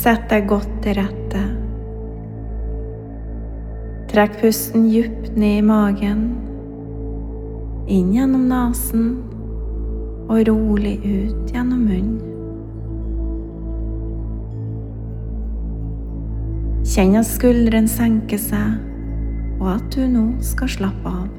Sett deg godt til rette. Trekk pusten djupt ned i magen, inn gjennom nesen og rolig ut gjennom munnen. Kjenn at skuldrene senker seg, og at du nå skal slappe av.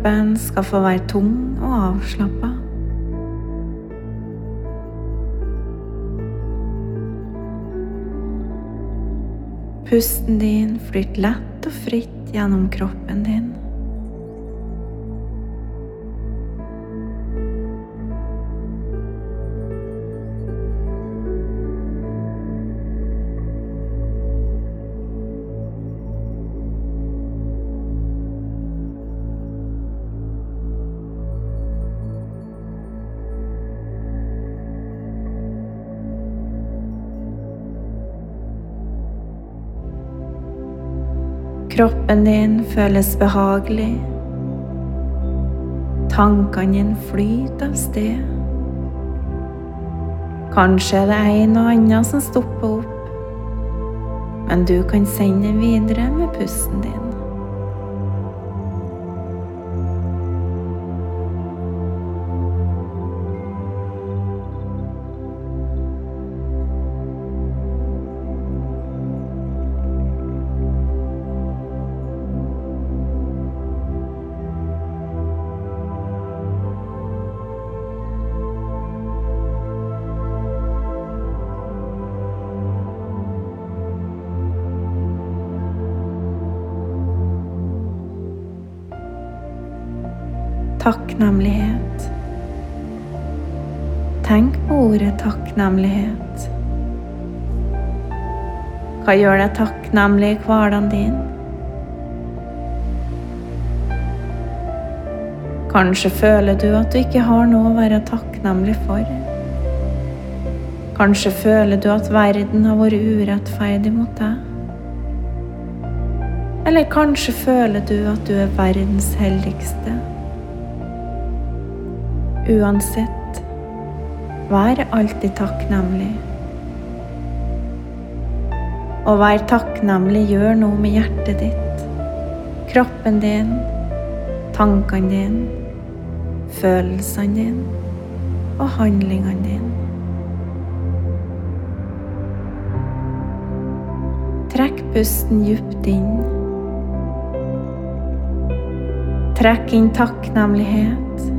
Kroppen skal få være tung og avslappa. Pusten din flyter lett og fritt gjennom kroppen din. Kroppen din føles behagelig. Tankene dine flyter av sted. Kanskje er det en og annen som stopper opp, men du kan sende videre med pusten din. Takknemlighet. Tenk på ordet takknemlighet. Hva gjør deg takknemlig i hverdagen din? Kanskje føler du at du ikke har noe å være takknemlig for. Kanskje føler du at verden har vært urettferdig mot deg. Eller kanskje føler du at du er verdens heldigste. Uansett, vær alltid takknemlig. Å være takknemlig gjør noe med hjertet ditt, kroppen din, tankene dine, følelsene dine og handlingene dine. Trekk pusten djupt inn. Trekk inn takknemlighet.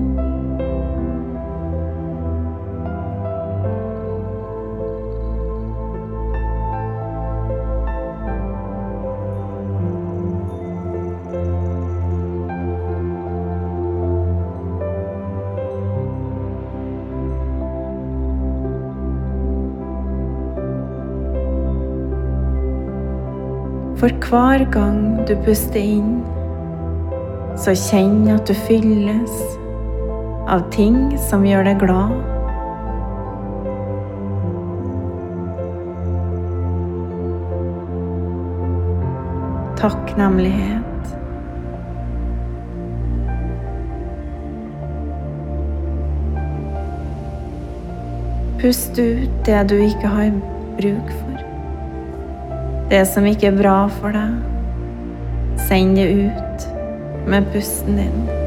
For hver gang du puster inn, så kjenn at du fylles av ting som gjør deg glad. Takknemlighet. Pust ut det du ikke har bruk for. Det som ikke er bra for deg, send det ut med pusten din.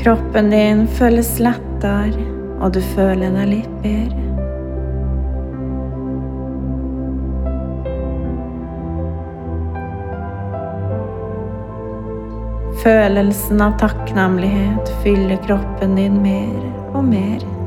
Kroppen din føles lettere, og du føler deg litt bedre. Følelsen av takknemlighet fyller kroppen din mer og mer.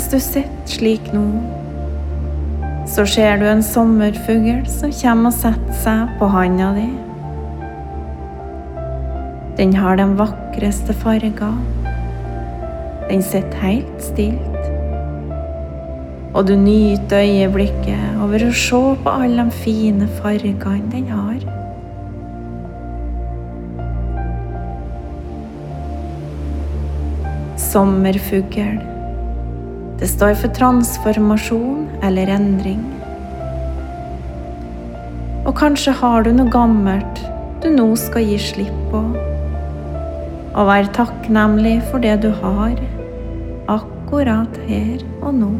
Mens du sitter slik nå, så ser du en sommerfugl som kommer og setter seg på handa di. Den har de vakreste farger. Den sitter helt stilt. Og du nyter øyeblikket over å se på alle de fine fargene den har. Sommerfugl. Det står for transformasjon eller endring. Og kanskje har du noe gammelt du nå skal gi slipp på. Og være takknemlig for det du har, akkurat her og nå.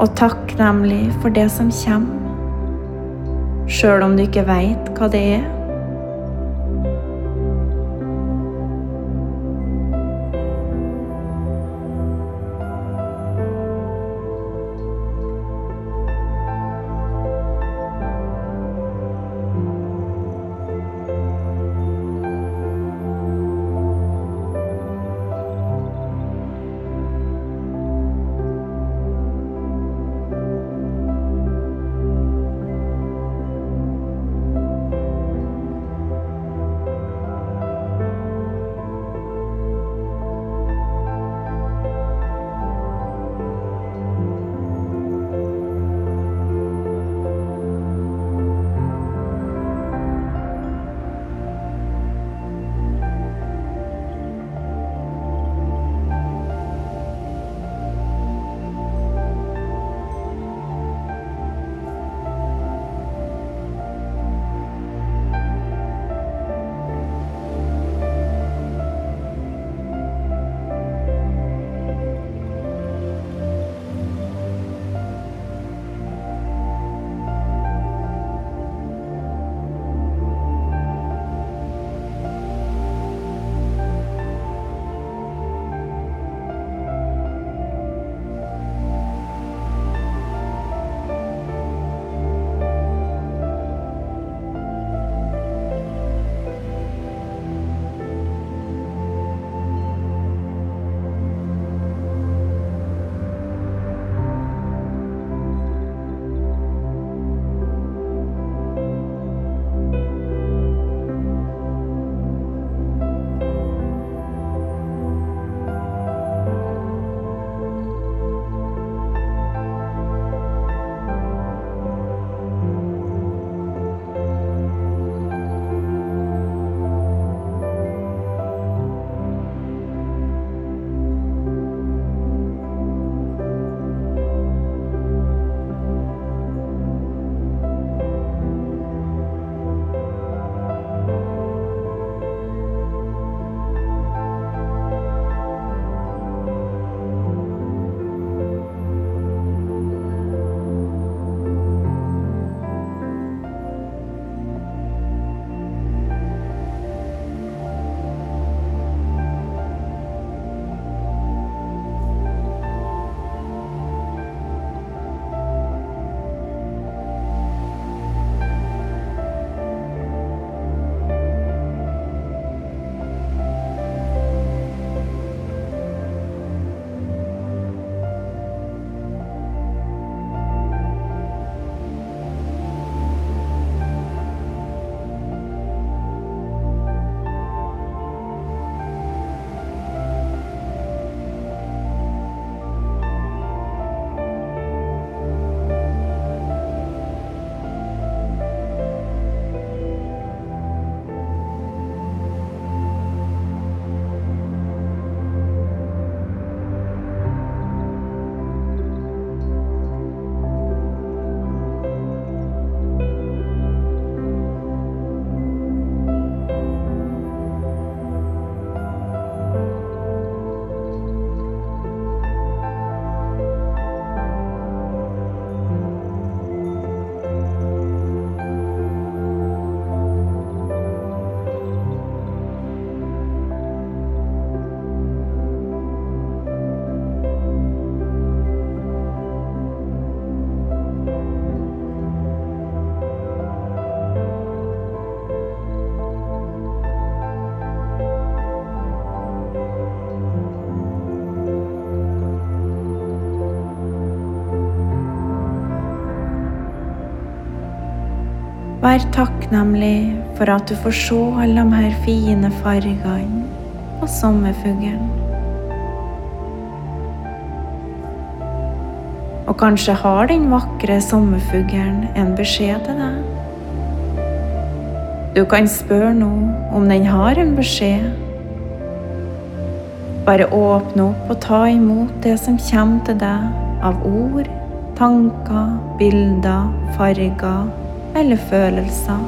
Og takknemlig for det som kommer, sjøl om du ikke veit hva det er. Vær takknemlig for at du får se alle de her fine fargene på sommerfuglen. Og kanskje har den vakre sommerfuglen en beskjed til deg. Du kan spørre nå om den har en beskjed. Bare åpne opp og ta imot det som kommer til deg av ord, tanker, bilder, farger eller følelser.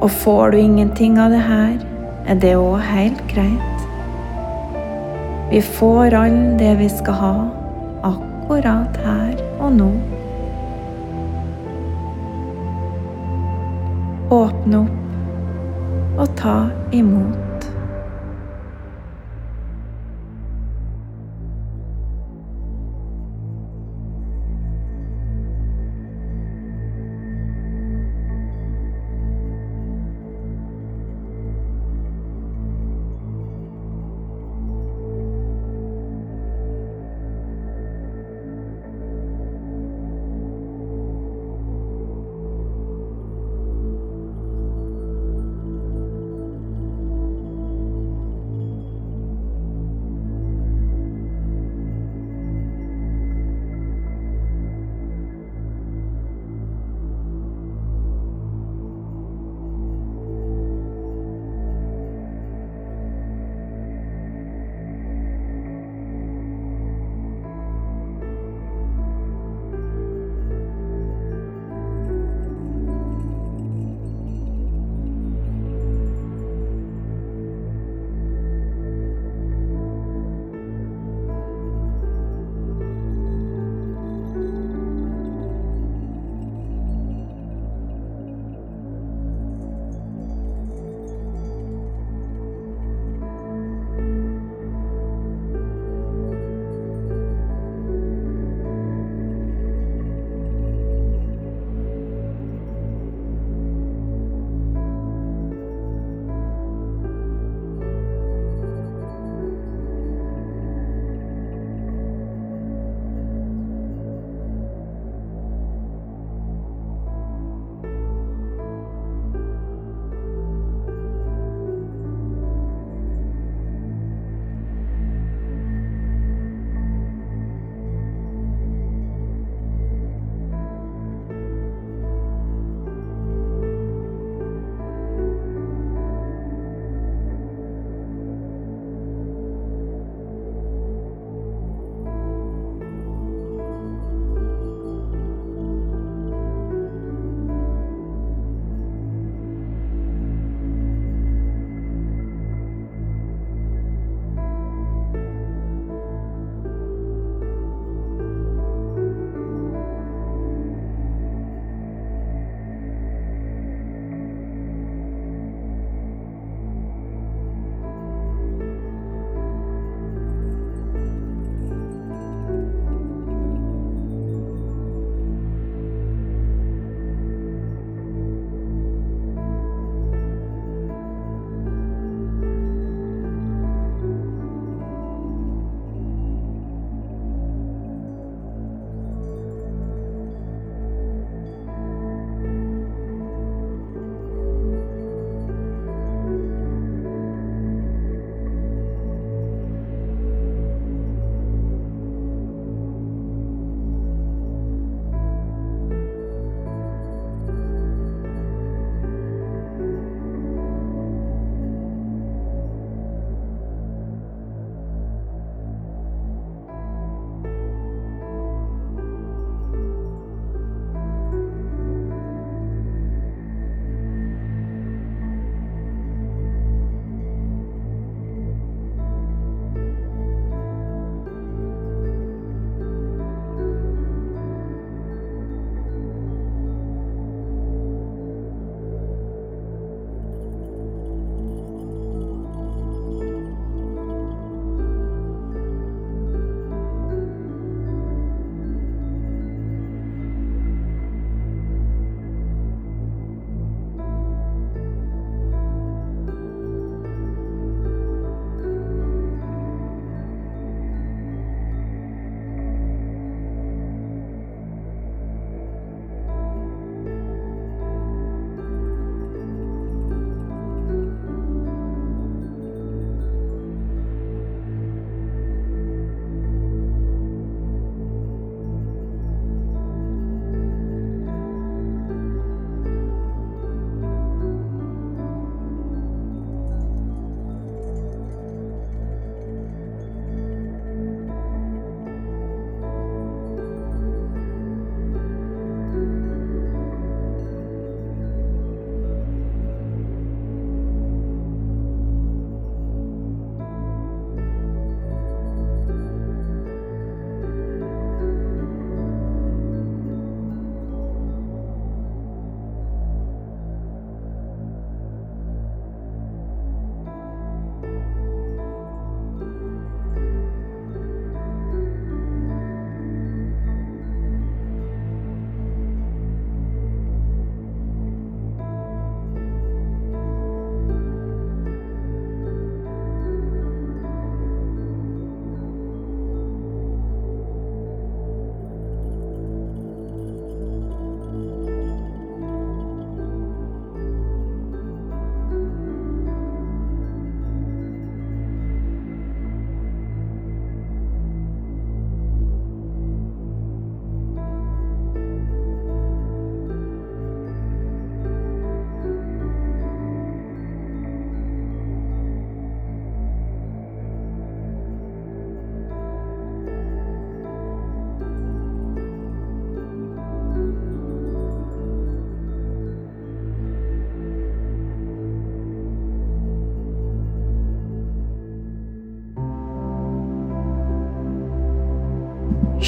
Og får du ingenting av det her, er det òg helt greit. Vi får all det vi skal ha, akkurat her og nå. Åpne opp og ta imot.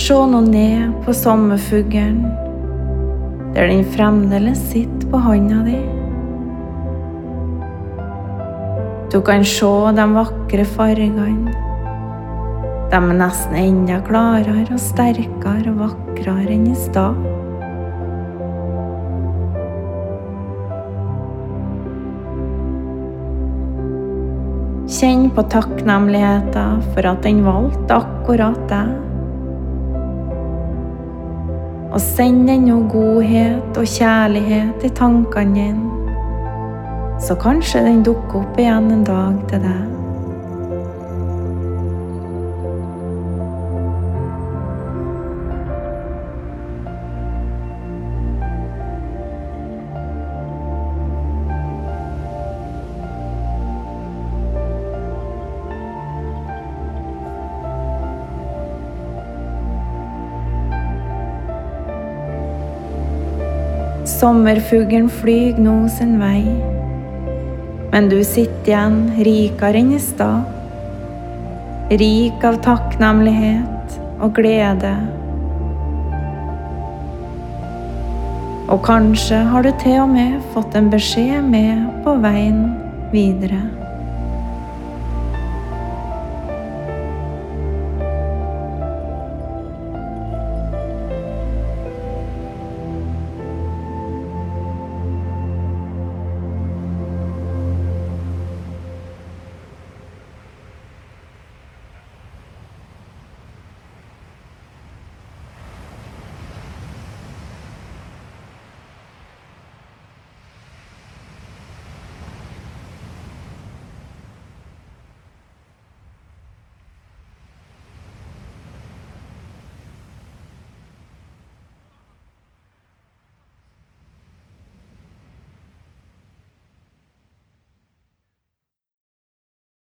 Se nå ned på sommerfuglen, der den fremdeles sitter på handa di. Du kan se de vakre fargene. De er nesten enda klarere og sterkere og vakrere enn i stad. Kjenn på takknemligheten for at den valgte akkurat deg. Og send ennå godhet og kjærlighet i tankene dine, så kanskje den dukker opp igjen en dag til deg. Sommerfuglen flyg nå sin vei, men du sitter igjen rikere enn i stad. Rik av takknemlighet og glede. Og kanskje har du til og med fått en beskjed med på veien videre.